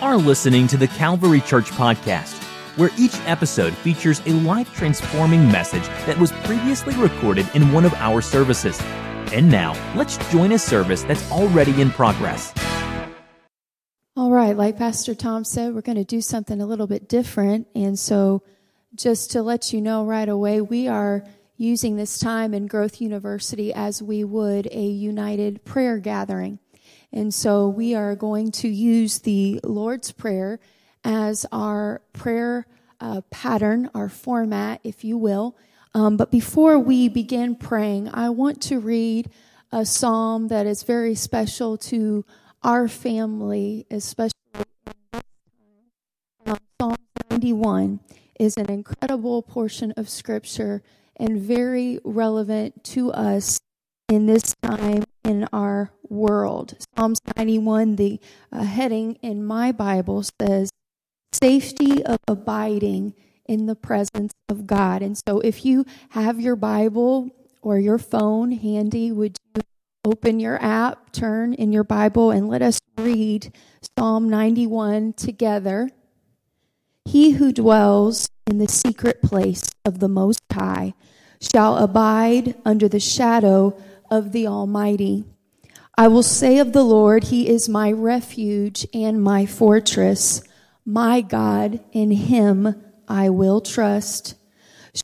are listening to the Calvary Church Podcast, where each episode features a life transforming message that was previously recorded in one of our services. And now, let's join a service that's already in progress. All right, like Pastor Tom said, we're going to do something a little bit different. And so, just to let you know right away, we are using this time in Growth University as we would a united prayer gathering. And so we are going to use the Lord's Prayer as our prayer uh, pattern, our format, if you will. Um, but before we begin praying, I want to read a psalm that is very special to our family, especially um, Psalm 91 is an incredible portion of scripture and very relevant to us in this time in our world. Psalms 91, the uh, heading in my Bible says, Safety of abiding in the presence of God. And so if you have your Bible or your phone handy, would you open your app, turn in your Bible, and let us read Psalm 91 together? He who dwells in the secret place of the Most High shall abide under the shadow of the Almighty. I will say of the Lord, He is my refuge and my fortress, my God, in Him I will trust.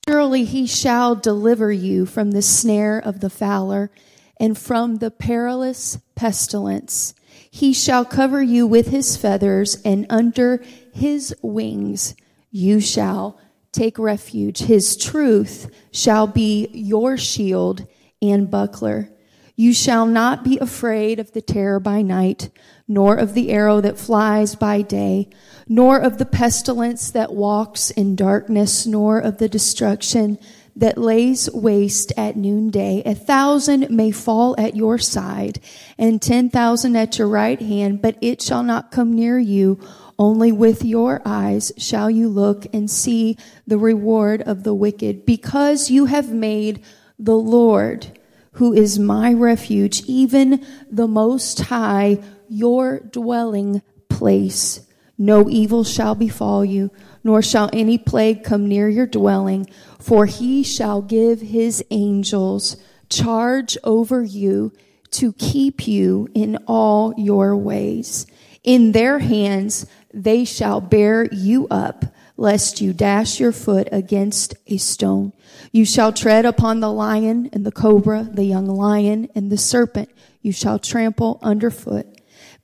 Surely He shall deliver you from the snare of the fowler and from the perilous pestilence. He shall cover you with His feathers, and under His wings you shall take refuge. His truth shall be your shield and buckler. You shall not be afraid of the terror by night, nor of the arrow that flies by day, nor of the pestilence that walks in darkness, nor of the destruction that lays waste at noonday. A thousand may fall at your side, and ten thousand at your right hand, but it shall not come near you. Only with your eyes shall you look and see the reward of the wicked, because you have made the Lord, who is my refuge, even the Most High, your dwelling place. No evil shall befall you, nor shall any plague come near your dwelling, for he shall give his angels charge over you to keep you in all your ways. In their hands they shall bear you up lest you dash your foot against a stone. You shall tread upon the lion and the cobra, the young lion and the serpent you shall trample underfoot.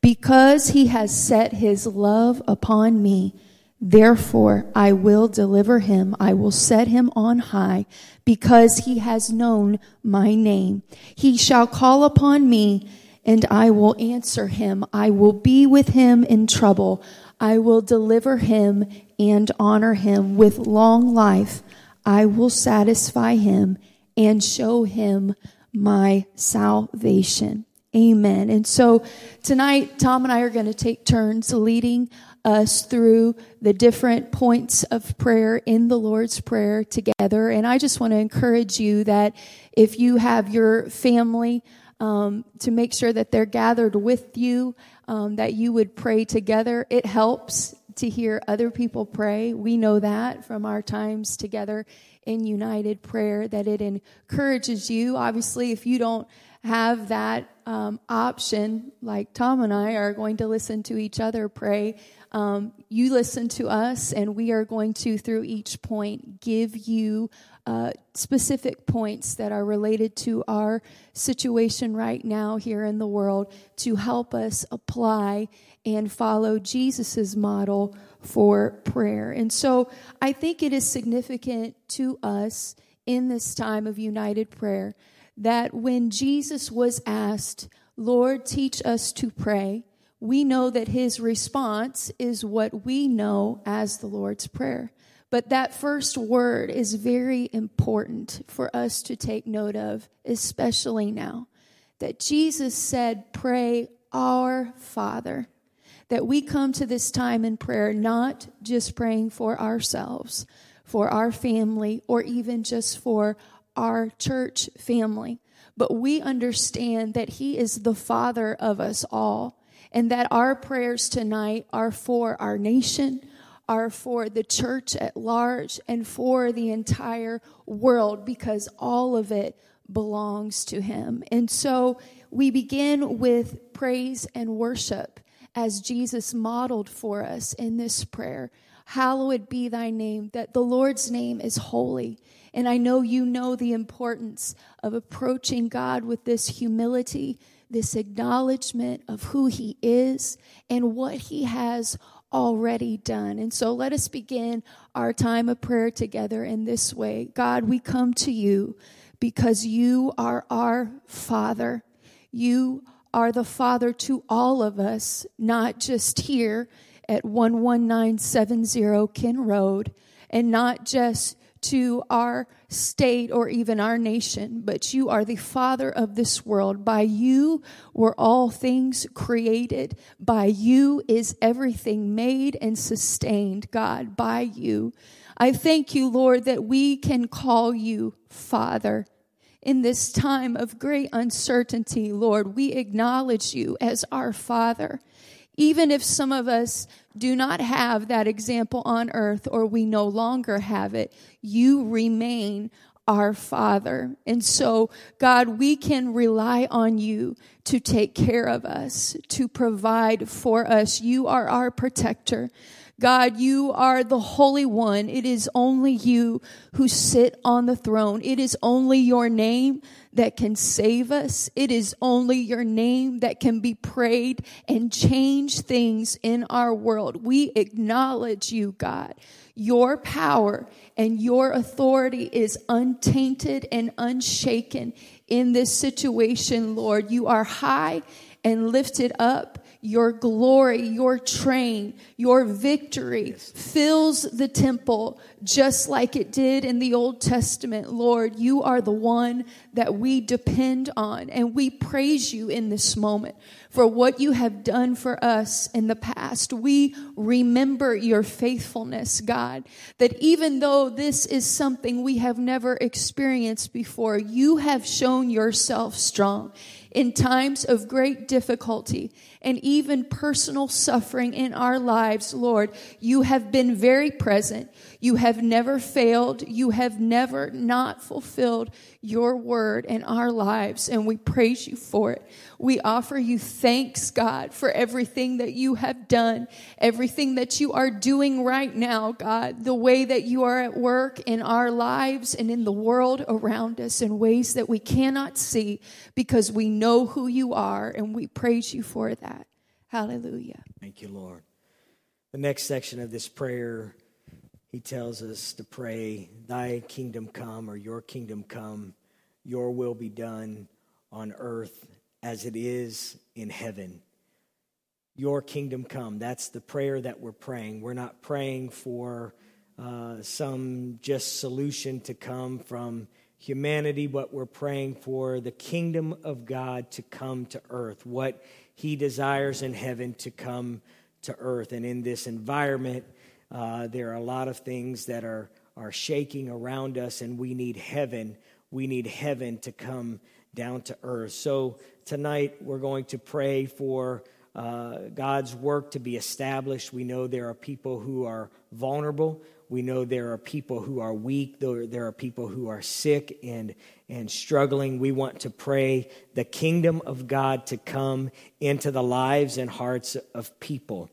Because he has set his love upon me, therefore I will deliver him. I will set him on high because he has known my name. He shall call upon me and I will answer him. I will be with him in trouble. I will deliver him and honor him with long life. I will satisfy him and show him my salvation. Amen. And so tonight, Tom and I are going to take turns leading us through the different points of prayer in the Lord's Prayer together. And I just want to encourage you that if you have your family, um, to make sure that they're gathered with you um, that you would pray together. It helps to hear other people pray. We know that from our times together in united prayer, that it encourages you. Obviously, if you don't have that um, option, like Tom and I are going to listen to each other pray, um, you listen to us, and we are going to, through each point, give you uh, specific points that are related to our situation right now here in the world to help us apply and follow Jesus' model for prayer. And so I think it is significant to us in this time of united prayer that when Jesus was asked, Lord, teach us to pray, we know that his response is what we know as the Lord's Prayer. But that first word is very important for us to take note of, especially now. That Jesus said, Pray our Father. That we come to this time in prayer not just praying for ourselves, for our family, or even just for our church family, but we understand that He is the Father of us all and that our prayers tonight are for our nation, are for the church at large, and for the entire world because all of it belongs to Him. And so we begin with praise and worship as Jesus modeled for us in this prayer. Hallowed be thy name, that the Lord's name is holy. And I know you know the importance of approaching God with this humility, this acknowledgement of who He is and what He has already done. And so let us begin our time of prayer together in this way. God, we come to you because you are our Father. You are the Father to all of us, not just here at 11970 Ken Road, and not just to our state or even our nation, but you are the Father of this world. By you were all things created. By you is everything made and sustained, God, by you. I thank you, Lord, that we can call you Father. In this time of great uncertainty, Lord, we acknowledge you as our Father. Even if some of us do not have that example on earth or we no longer have it, you remain our Father. And so, God, we can rely on you to take care of us, to provide for us. You are our protector. God, you are the Holy One. It is only you who sit on the throne. It is only your name that can save us. It is only your name that can be prayed and change things in our world. We acknowledge you, God. Your power and your authority is untainted and unshaken in this situation, Lord. You are high and lifted up your glory, your train, your victory yes. fills the temple just like it did in the Old Testament. Lord, you are the one that we depend on, and we praise you in this moment for what you have done for us in the past. We remember your faithfulness, God, that even though this is something we have never experienced before, you have shown yourself strong in times of great difficulty and even personal suffering in our lives, Lord, you have been very present. You have never failed. You have never not fulfilled your word in our lives, and we praise you for it. We offer you thanks, God, for everything that you have done, everything that you are doing right now, God, the way that you are at work in our lives and in the world around us in ways that we cannot see because we know who you are, and we praise you for that. Hallelujah. Thank you, Lord. The next section of this prayer, he tells us to pray, Thy kingdom come, or Your kingdom come, Your will be done on earth as it is in heaven. Your kingdom come. That's the prayer that we're praying. We're not praying for uh, some just solution to come from humanity, but we're praying for the kingdom of God to come to earth. What he desires in heaven to come to earth. And in this environment, uh, there are a lot of things that are, are shaking around us, and we need heaven. We need heaven to come down to earth. So tonight, we're going to pray for uh, God's work to be established. We know there are people who are vulnerable. We know there are people who are weak. There, are people who are sick and, and struggling. We want to pray the kingdom of God to come into the lives and hearts of people.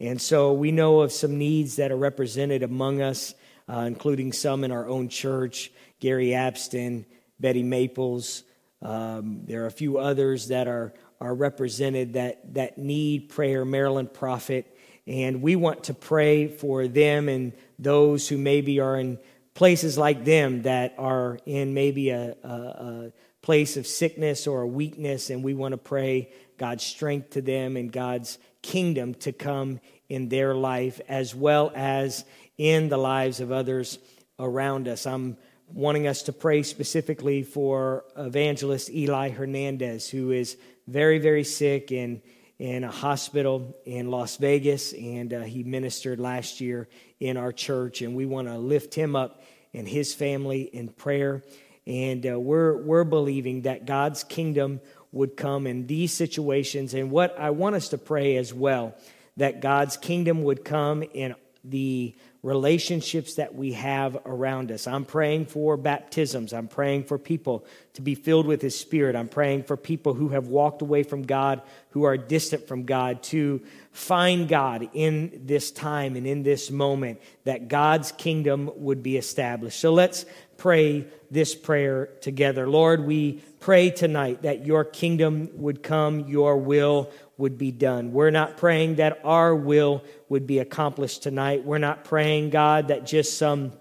And so we know of some needs that are represented among us, uh, including some in our own church Gary Abston, Betty Maples. Um, there are a few others that are, are represented that, that need prayer. Marilyn Prophet and we want to pray for them and those who maybe are in places like them that are in maybe a, a, a place of sickness or a weakness. And we want to pray God's strength to them and God's kingdom to come in their life as well as in the lives of others around us. I'm wanting us to pray specifically for evangelist Eli Hernandez, who is very, very sick and in a hospital in Las Vegas, and uh, he ministered last year in our church. And we want to lift him up and his family in prayer. And uh, we're, we're believing that God's kingdom would come in these situations. And what I want us to pray as well that God's kingdom would come in the relationships that we have around us. I'm praying for baptisms. I'm praying for people to be filled with His Spirit. I'm praying for people who have walked away from God, who are distant from God, to find God in this time and in this moment, that God's kingdom would be established. So let's pray this prayer together. Lord, we pray tonight that your kingdom would come, your will would be done. We're not praying that our will would be accomplished tonight. We're not praying, God, that just some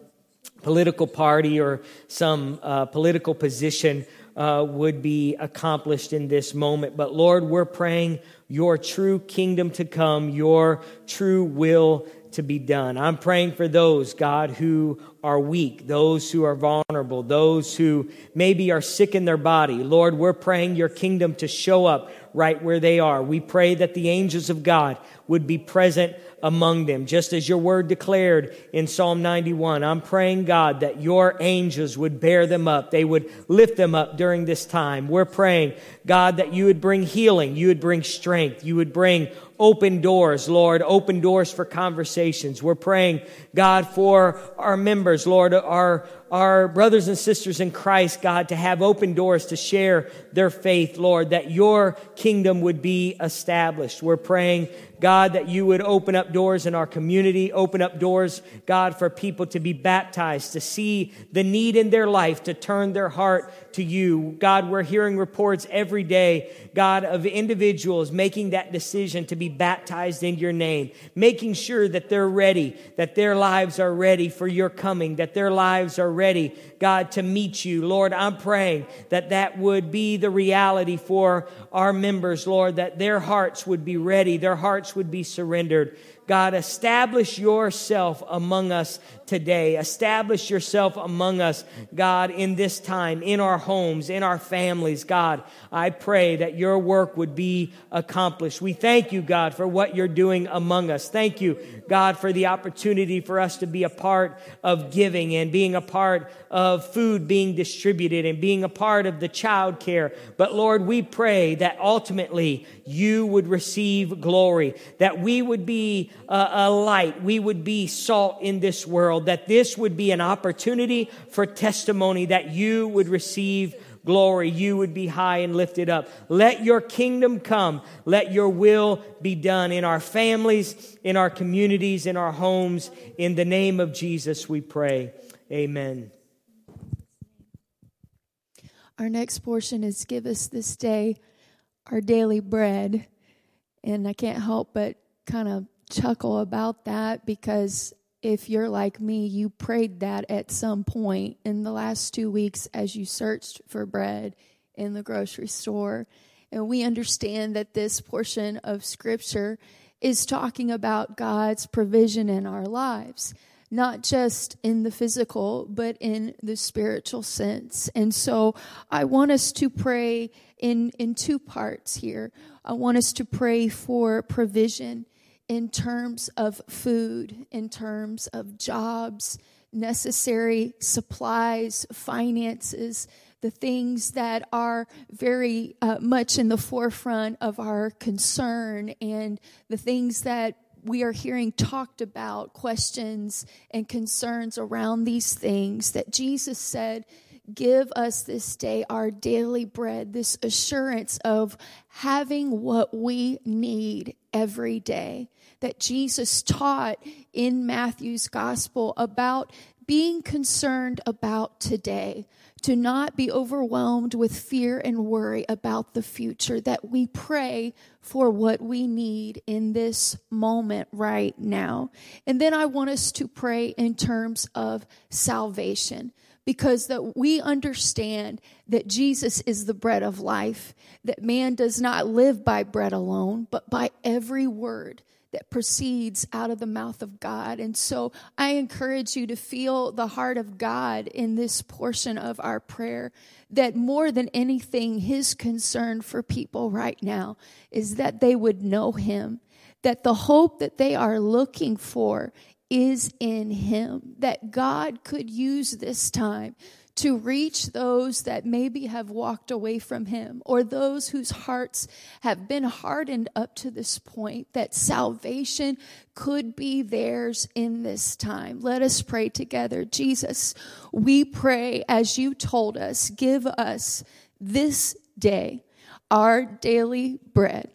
political party or some uh, political position uh, would be accomplished in this moment. But Lord, we're praying your true kingdom to come, your true will to be done. I'm praying for those, God, who are weak, those who are vulnerable, those who maybe are sick in their body. Lord, we're praying your kingdom to show up right where they are. We pray that the angels of God would be present among them, just as your word declared in Psalm 91. I'm praying, God, that your angels would bear them up. They would lift them up during this time. We're praying, God, that you would bring healing, you would bring strength, you would bring open doors, Lord, open doors for conversations. We're praying, God, for our members, Lord, our, our brothers and sisters in Christ, God, to have open doors to share their faith, Lord, that your kingdom would be established. We're praying, God, that you would open up doors in our community, open up doors, God, for people to be baptized, to see the need in their life, to turn their heart to you. God, we're hearing reports every day, God, of individuals making that decision to be baptized in your name, making sure that they're ready, that their lives are ready for your coming, that their lives are ready, God, to meet you. Lord, I'm praying that that would be the reality for our members, Lord, that their hearts would be ready, their hearts would be surrendered. God, establish yourself among us today. Establish yourself among us, God, in this time, in our homes, in our families. God, I pray that your work would be accomplished. We thank you, God, for what you're doing among us. Thank you, God, for the opportunity for us to be a part of giving and being a part of food being distributed and being a part of the child care. But Lord, we pray that ultimately you would receive glory, that we would be a, light, we would be salt in this world, that this would be an opportunity for testimony, that you would receive glory, you would be high and lifted up. Let your kingdom come. Let your will be done in our families, in our communities, in our homes. In the name of Jesus, we pray. Amen. Our next portion is Give us this day our daily bread. And I can't help but kind of chuckle about that because if you're like me, you prayed that at some point in the last two weeks as you searched for bread in the grocery store. And we understand that this portion of scripture is talking about God's provision in our lives not just in the physical, but in the spiritual sense. And so I want us to pray in, in two parts here. I want us to pray for provision in terms of food, in terms of jobs, necessary supplies, finances, the things that are very uh, much in the forefront of our concern, and the things that we are hearing talked about questions and concerns around these things that Jesus said, Give us this day our daily bread, this assurance of having what we need every day. That Jesus taught in Matthew's gospel about being concerned about today, to not be overwhelmed with fear and worry about the future, that we pray for what we need in this moment right now. And then I want us to pray in terms of salvation because that we understand that Jesus is the bread of life, that man does not live by bread alone, but by every word that proceeds out of the mouth of God. And so I encourage you to feel the heart of God in this portion of our prayer that more than anything, his concern for people right now is that they would know him, that the hope that they are looking for is in him, that God could use this time to reach those that maybe have walked away from Him or those whose hearts have been hardened up to this point, that salvation could be theirs in this time. Let us pray together. Jesus, we pray as you told us, give us this day our daily bread.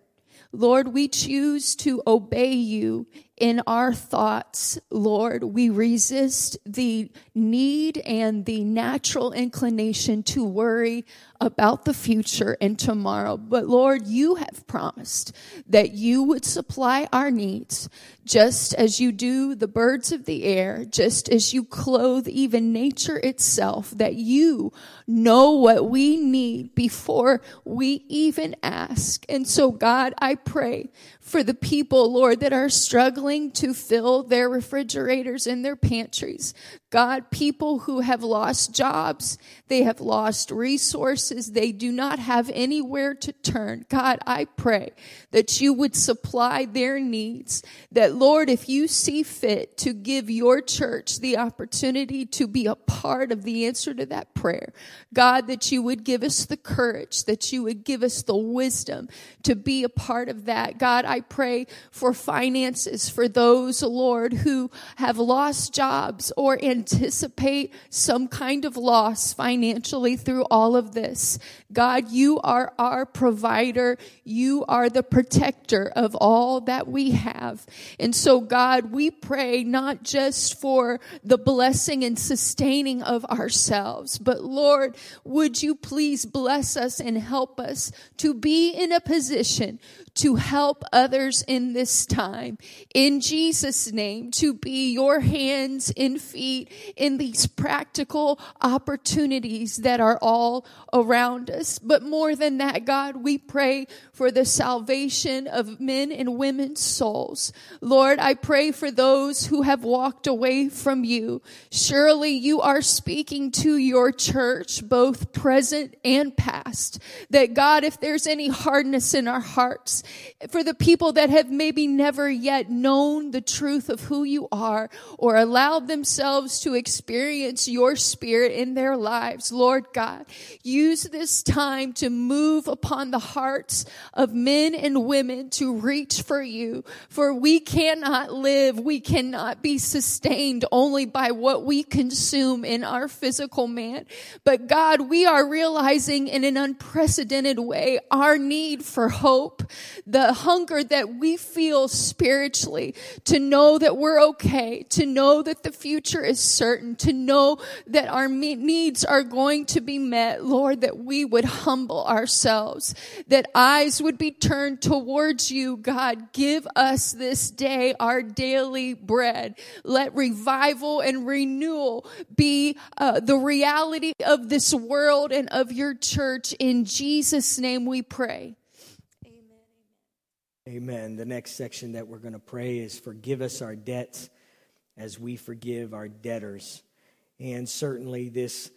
Lord, we choose to obey you in our thoughts, Lord. We resist the need and the natural inclination to worry about the future and tomorrow. But Lord, you have promised that you would supply our needs just as you do the birds of the air, just as you clothe even nature itself, that you know what we need before we even ask. And so God, I pray for the people, Lord, that are struggling to fill their refrigerators and their pantries. God, people who have lost jobs, they have lost resources, they do not have anywhere to turn. God, I pray that you would supply their needs. That, Lord, if you see fit to give your church the opportunity to be a part of the answer to that prayer, God, that you would give us the courage, that you would give us the wisdom to be a part of that. God, I pray for finances for those, Lord, who have lost jobs or anticipate some kind of loss financially through all of this. God, you are our provider. You are the protector of all that we have. And so, God, we pray not just for the blessing and sustaining of ourselves, but Lord, would you please bless us and help us to be in a position to help others in this time. In Jesus' name, to be your hands and feet in these practical opportunities that are all around us. But more than that, God, we pray for the salvation of men and women's souls. Lord, I pray for those who have walked away from you. Surely you are speaking to your church, both present and past. That God, if there's any hardness in our hearts, for the people that have maybe never yet known the truth of who you are or allowed themselves to experience your spirit in their lives. Lord God, use this time to move upon the hearts of men and women to reach for you. For we cannot live, we cannot be sustained only by what we consume in our physical man. But God, we are realizing in an unprecedented way our need for hope, the hunger that we feel spiritually to know that we're okay, to know that the future is certain, to know that our needs are going to be met. Lord, that we would humble ourselves, that eyes would be turned towards you. God, give us this day our daily bread. Let revival and renewal be uh, the reality of this world and of your church. In Jesus' name we pray. Amen. Amen. The next section that we're going to pray is forgive us our debts as we forgive our debtors. And certainly this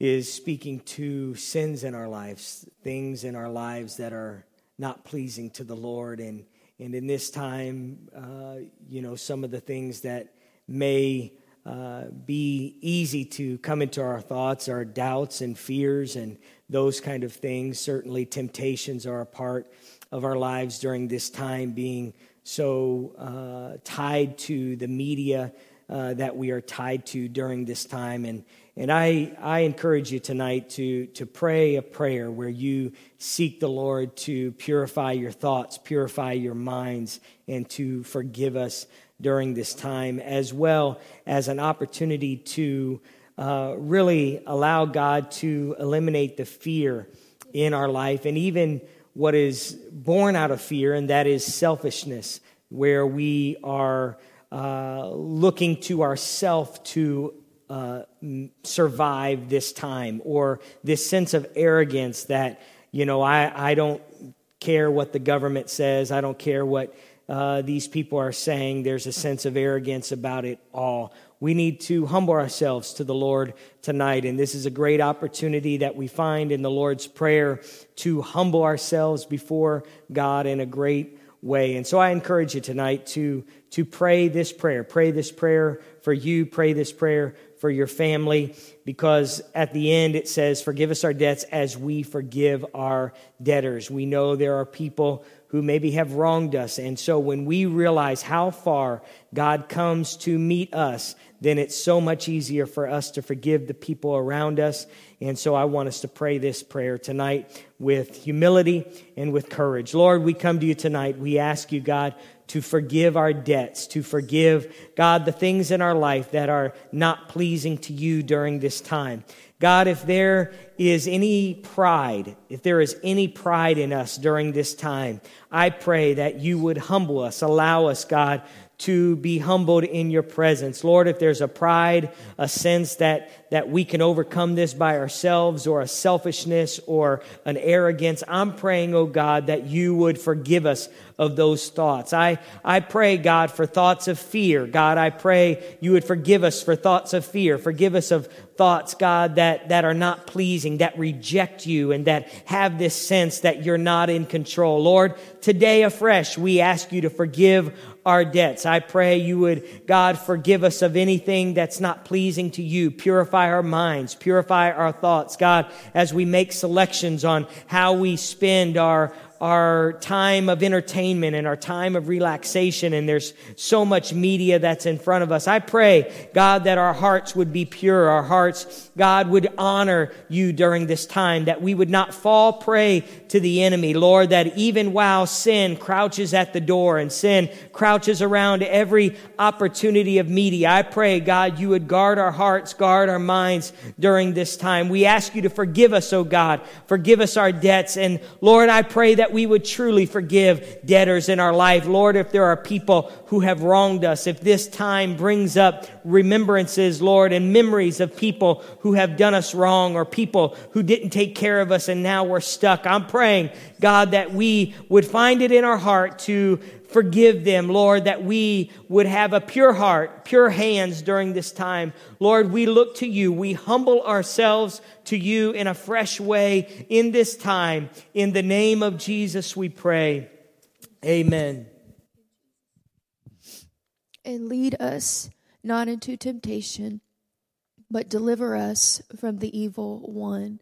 is speaking to sins in our lives, things in our lives that are not pleasing to the Lord. And, and in this time, uh, you know, some of the things that may uh, be easy to come into our thoughts are doubts and fears and those kind of things. Certainly, temptations are a part of our lives during this time, being so uh, tied to the media uh, that we are tied to during this time. And, and I, I encourage you tonight to, to pray a prayer where you seek the Lord to purify your thoughts, purify your minds, and to forgive us during this time, as well as an opportunity to uh, really allow God to eliminate the fear in our life and even what is born out of fear, and that is selfishness, where we are uh, looking to ourself to uh, survive this time, or this sense of arrogance that, you know, I, I don't care what the government says, I don't care what uh, these people are saying. There's a sense of arrogance about it all we need to humble ourselves to the Lord tonight. And this is a great opportunity that we find in the Lord's Prayer to humble ourselves before God in a great way. And so I encourage you tonight to, to pray this prayer. Pray this prayer for you. Pray this prayer for your family because at the end it says, Forgive us our debts as we forgive our debtors. We know there are people who maybe have wronged us. And so when we realize how far God comes to meet us, then it's so much easier for us to forgive the people around us. And so I want us to pray this prayer tonight with humility and with courage. Lord, we come to you tonight. We ask you, God, to forgive our debts, to forgive, God, the things in our life that are not pleasing to you during this time. God, if there is any pride, if there is any pride in us during this time, I pray that you would humble us, allow us, God, to be humbled in your presence. Lord, if there's a pride, a sense that, that we can overcome this by ourselves or a selfishness or an arrogance, I'm praying, oh God, that you would forgive us of those thoughts. I, I pray, God, for thoughts of fear. God, I pray you would forgive us for thoughts of fear. Forgive us of thoughts, God, that, that are not pleasing, that reject you and that have this sense that you're not in control. Lord, today afresh, we ask you to forgive our debts. I pray you would, God, forgive us of anything that's not pleasing to you. Purify our minds, purify our thoughts, God, as we make selections on how we spend our, our time of entertainment and our time of relaxation and there's so much media that's in front of us. I pray, God, that our hearts would be pure. Our hearts, God, would honor you during this time, that we would not fall prey to the enemy. Lord, that even while sin crouches at the door and sin crouches around every opportunity of media, I pray, God, you would guard our hearts, guard our minds during this time. We ask you to forgive us, oh God, forgive us our debts. And Lord, I pray that that we would truly forgive debtors in our life. Lord, if there are people who have wronged us, if this time brings up remembrances, Lord, and memories of people who have done us wrong or people who didn't take care of us and now we're stuck, I'm praying, God, that we would find it in our heart to forgive them, Lord, that we would have a pure heart, pure hands during this time. Lord, we look to you. We humble ourselves to you in a fresh way in this time. In the name of Jesus, we pray. Amen. And lead us not into temptation, but deliver us from the evil one.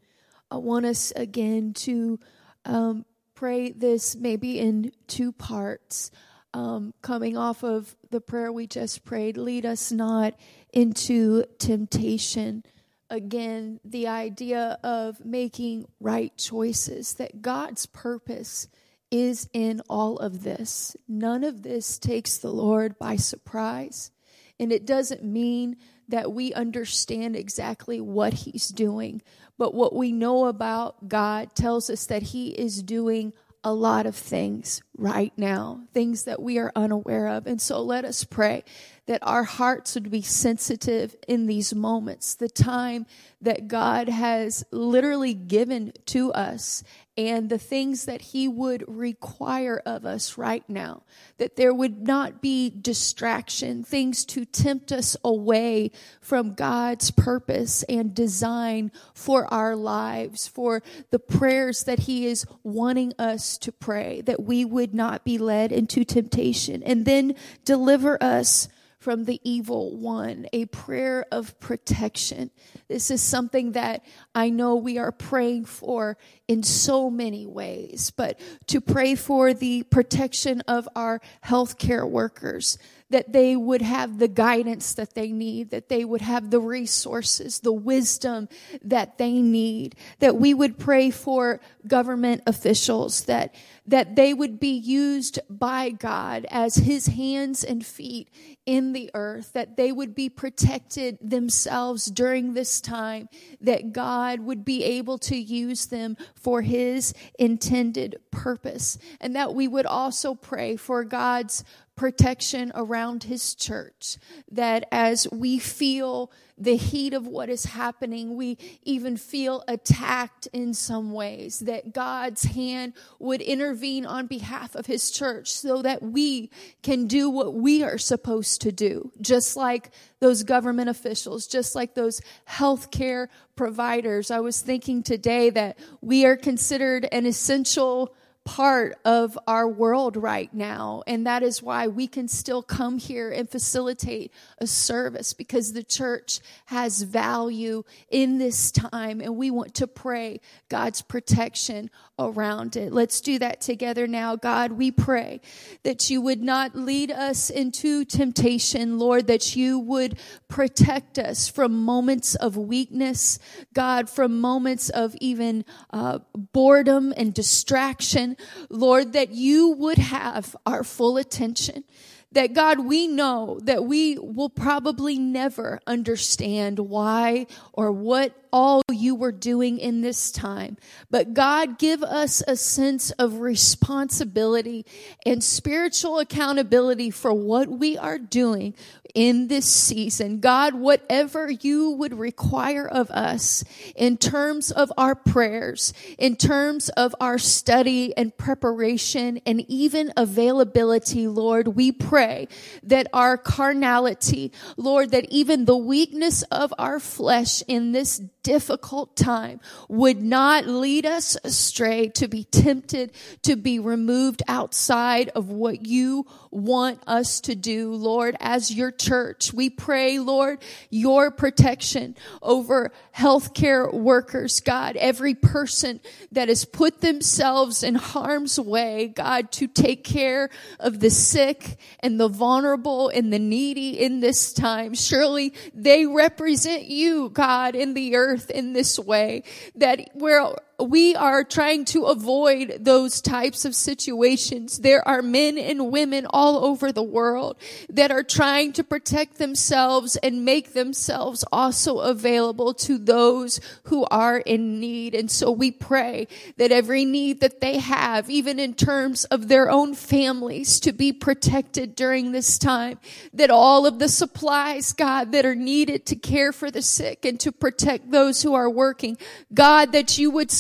I want us again to um, pray this maybe in two parts. Um, coming off of the prayer we just prayed, lead us not into temptation. Again, the idea of making right choices, that God's purpose is in all of this. None of this takes the Lord by surprise. And it doesn't mean that we understand exactly what He's doing, but what we know about God tells us that He is doing a lot of things right now, things that we are unaware of. And so let us pray that our hearts would be sensitive in these moments, the time that God has literally given to us and the things that He would require of us right now. That there would not be distraction, things to tempt us away from God's purpose and design for our lives, for the prayers that He is wanting us to pray, that we would not be led into temptation. And then deliver us from the evil one, a prayer of protection. This is something that I know we are praying for in so many ways, but to pray for the protection of our healthcare workers, that they would have the guidance that they need, that they would have the resources, the wisdom that they need, that we would pray for government officials, that, that they would be used by God as his hands and feet in the earth, that they would be protected themselves during this time, that God would be able to use them for his intended purpose, and that we would also pray for God's protection around his church. That as we feel the heat of what is happening, we even feel attacked in some ways, that God's hand would intervene on behalf of his church so that we can do what we are supposed to do, just like those government officials, just like those healthcare providers. I was thinking today that we are considered an essential part of our world right now. And that is why we can still come here and facilitate a service because the church has value in this time. And we want to pray God's protection around it. Let's do that together now. God, we pray that you would not lead us into temptation, Lord, that you would protect us from moments of weakness, God, from moments of even uh, boredom and distraction, Lord, that you would have our full attention that God, we know that we will probably never understand why or what all you were doing in this time. But God, give us a sense of responsibility and spiritual accountability for what we are doing in this season. God, whatever you would require of us in terms of our prayers, in terms of our study and preparation and even availability, Lord, we pray that our carnality, Lord, that even the weakness of our flesh in this difficult time would not lead us astray to be tempted to be removed outside of what you want us to do, Lord, as your church. We pray, Lord, your protection over healthcare workers, God, every person that has put themselves in harm's way, God, to take care of the sick and the vulnerable and the needy in this time. Surely they represent you, God, in the earth earth in this way that where we are trying to avoid those types of situations. There are men and women all over the world that are trying to protect themselves and make themselves also available to those who are in need. And so we pray that every need that they have, even in terms of their own families, to be protected during this time, that all of the supplies, God, that are needed to care for the sick and to protect those who are working, God, that you would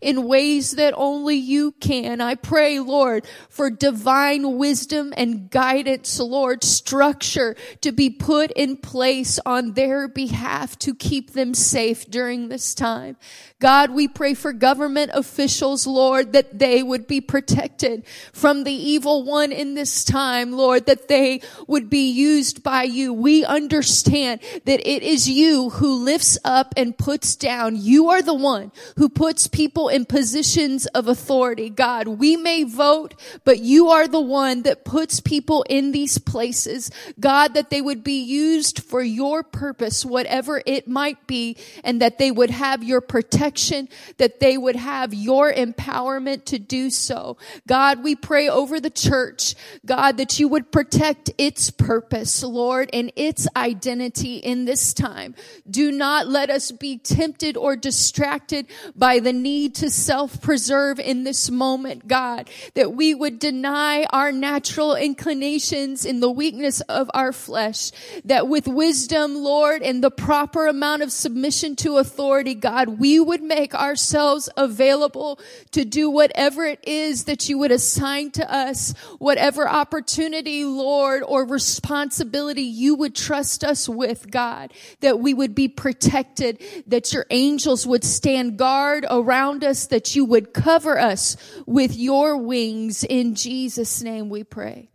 in ways that only you can. I pray, Lord, for divine wisdom and guidance, Lord, structure to be put in place on their behalf to keep them safe during this time. God, we pray for government officials, Lord, that they would be protected from the evil one in this time, Lord, that they would be used by you. We understand that it is you who lifts up and puts down. You are the one who puts people in positions of authority. God, we may vote, but you are the one that puts people in these places. God, that they would be used for your purpose, whatever it might be, and that they would have your protection that they would have your empowerment to do so. God, we pray over the church, God, that you would protect its purpose, Lord, and its identity in this time. Do not let us be tempted or distracted by the need to self-preserve in this moment, God, that we would deny our natural inclinations in the weakness of our flesh, that with wisdom, Lord, and the proper amount of submission to authority, God, we would make ourselves available to do whatever it is that you would assign to us, whatever opportunity, Lord, or responsibility you would trust us with, God, that we would be protected, that your angels would stand guard around us, that you would cover us with your wings. In Jesus' name we pray.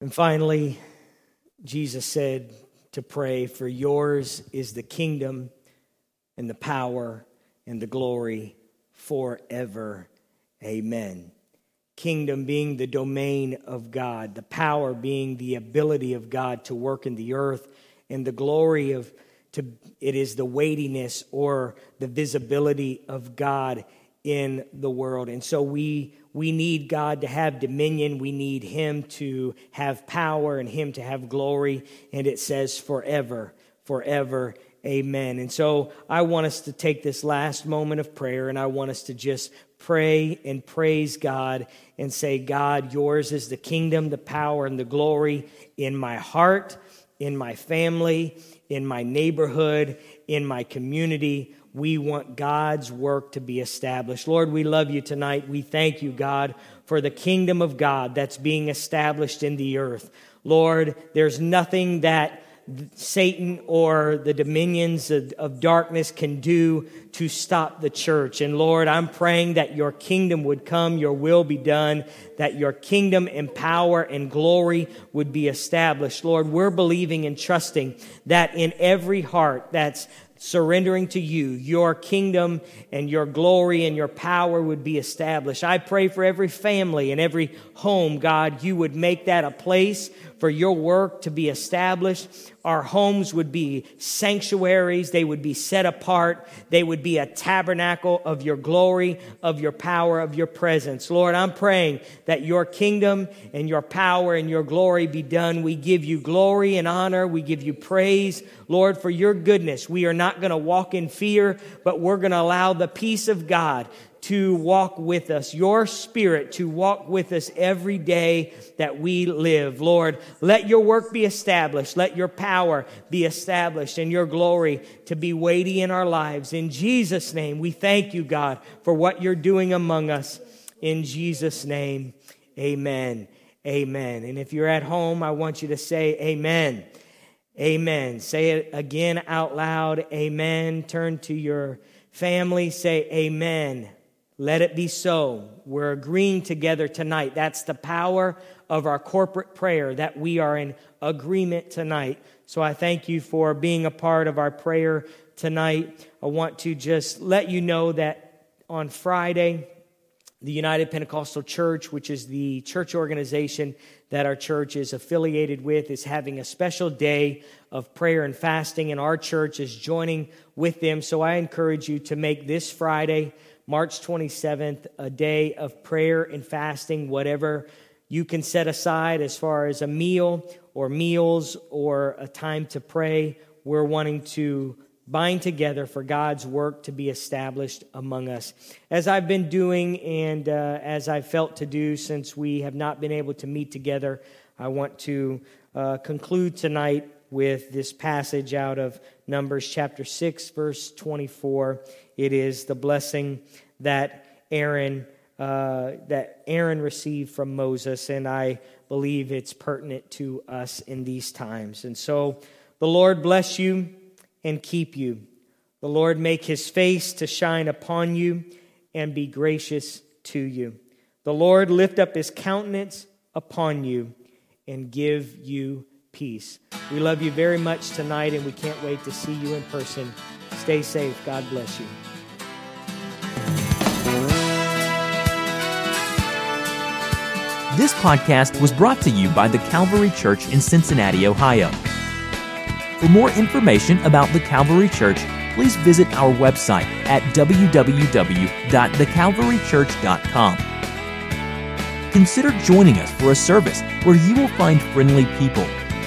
And finally, Jesus said to pray, For yours is the kingdom and the power and the glory forever. Amen. Kingdom being the domain of God, the power being the ability of God to work in the earth, and the glory of to it is the weightiness or the visibility of God in the world. And so we we need God to have dominion, we need him to have power and him to have glory, and it says forever, forever Amen. And so I want us to take this last moment of prayer and I want us to just pray and praise God and say, God, yours is the kingdom, the power, and the glory in my heart, in my family, in my neighborhood, in my community. We want God's work to be established. Lord, we love you tonight. We thank you, God, for the kingdom of God that's being established in the earth. Lord, there's nothing that Satan or the dominions of, of, darkness can do to stop the church. And Lord, I'm praying that your kingdom would come, your will be done, that your kingdom and power and glory would be established. Lord, we're believing and trusting that in every heart that's surrendering to you, your kingdom and your glory and your power would be established. I pray for every family and every home, God, you would make that a place for your work to be established. Our homes would be sanctuaries. They would be set apart. They would be a tabernacle of your glory, of your power, of your presence. Lord, I'm praying that your kingdom and your power and your glory be done. We give you glory and honor. We give you praise, Lord, for your goodness. We are not going to walk in fear, but we're going to allow the peace of God to walk with us, your spirit to walk with us every day that we live. Lord, let your work be established. Let your power be established and your glory to be weighty in our lives. In Jesus' name, we thank you, God, for what you're doing among us. In Jesus' name, amen. Amen. And if you're at home, I want you to say amen. Amen. Say it again out loud. Amen. Turn to your family. Say amen. Let it be so. We're agreeing together tonight. That's the power of our corporate prayer that we are in agreement tonight. So I thank you for being a part of our prayer tonight. I want to just let you know that on Friday, the United Pentecostal Church, which is the church organization that our church is affiliated with, is having a special day of prayer and fasting, and our church is joining with them. So I encourage you to make this Friday March 27th, a day of prayer and fasting, whatever you can set aside as far as a meal or meals or a time to pray. We're wanting to bind together for God's work to be established among us. As I've been doing and uh, as I've felt to do since we have not been able to meet together, I want to uh, conclude tonight with this passage out of Numbers chapter 6, verse 24. It is the blessing that Aaron uh, that Aaron received from Moses, and I believe it's pertinent to us in these times. And so, the Lord bless you and keep you. The Lord make his face to shine upon you and be gracious to you. The Lord lift up his countenance upon you and give you peace. We love you very much tonight, and we can't wait to see you in person. Stay safe. God bless you. This podcast was brought to you by the Calvary Church in Cincinnati, Ohio. For more information about the Calvary Church, please visit our website at www.thecalvarychurch.com. Consider joining us for a service where you will find friendly people,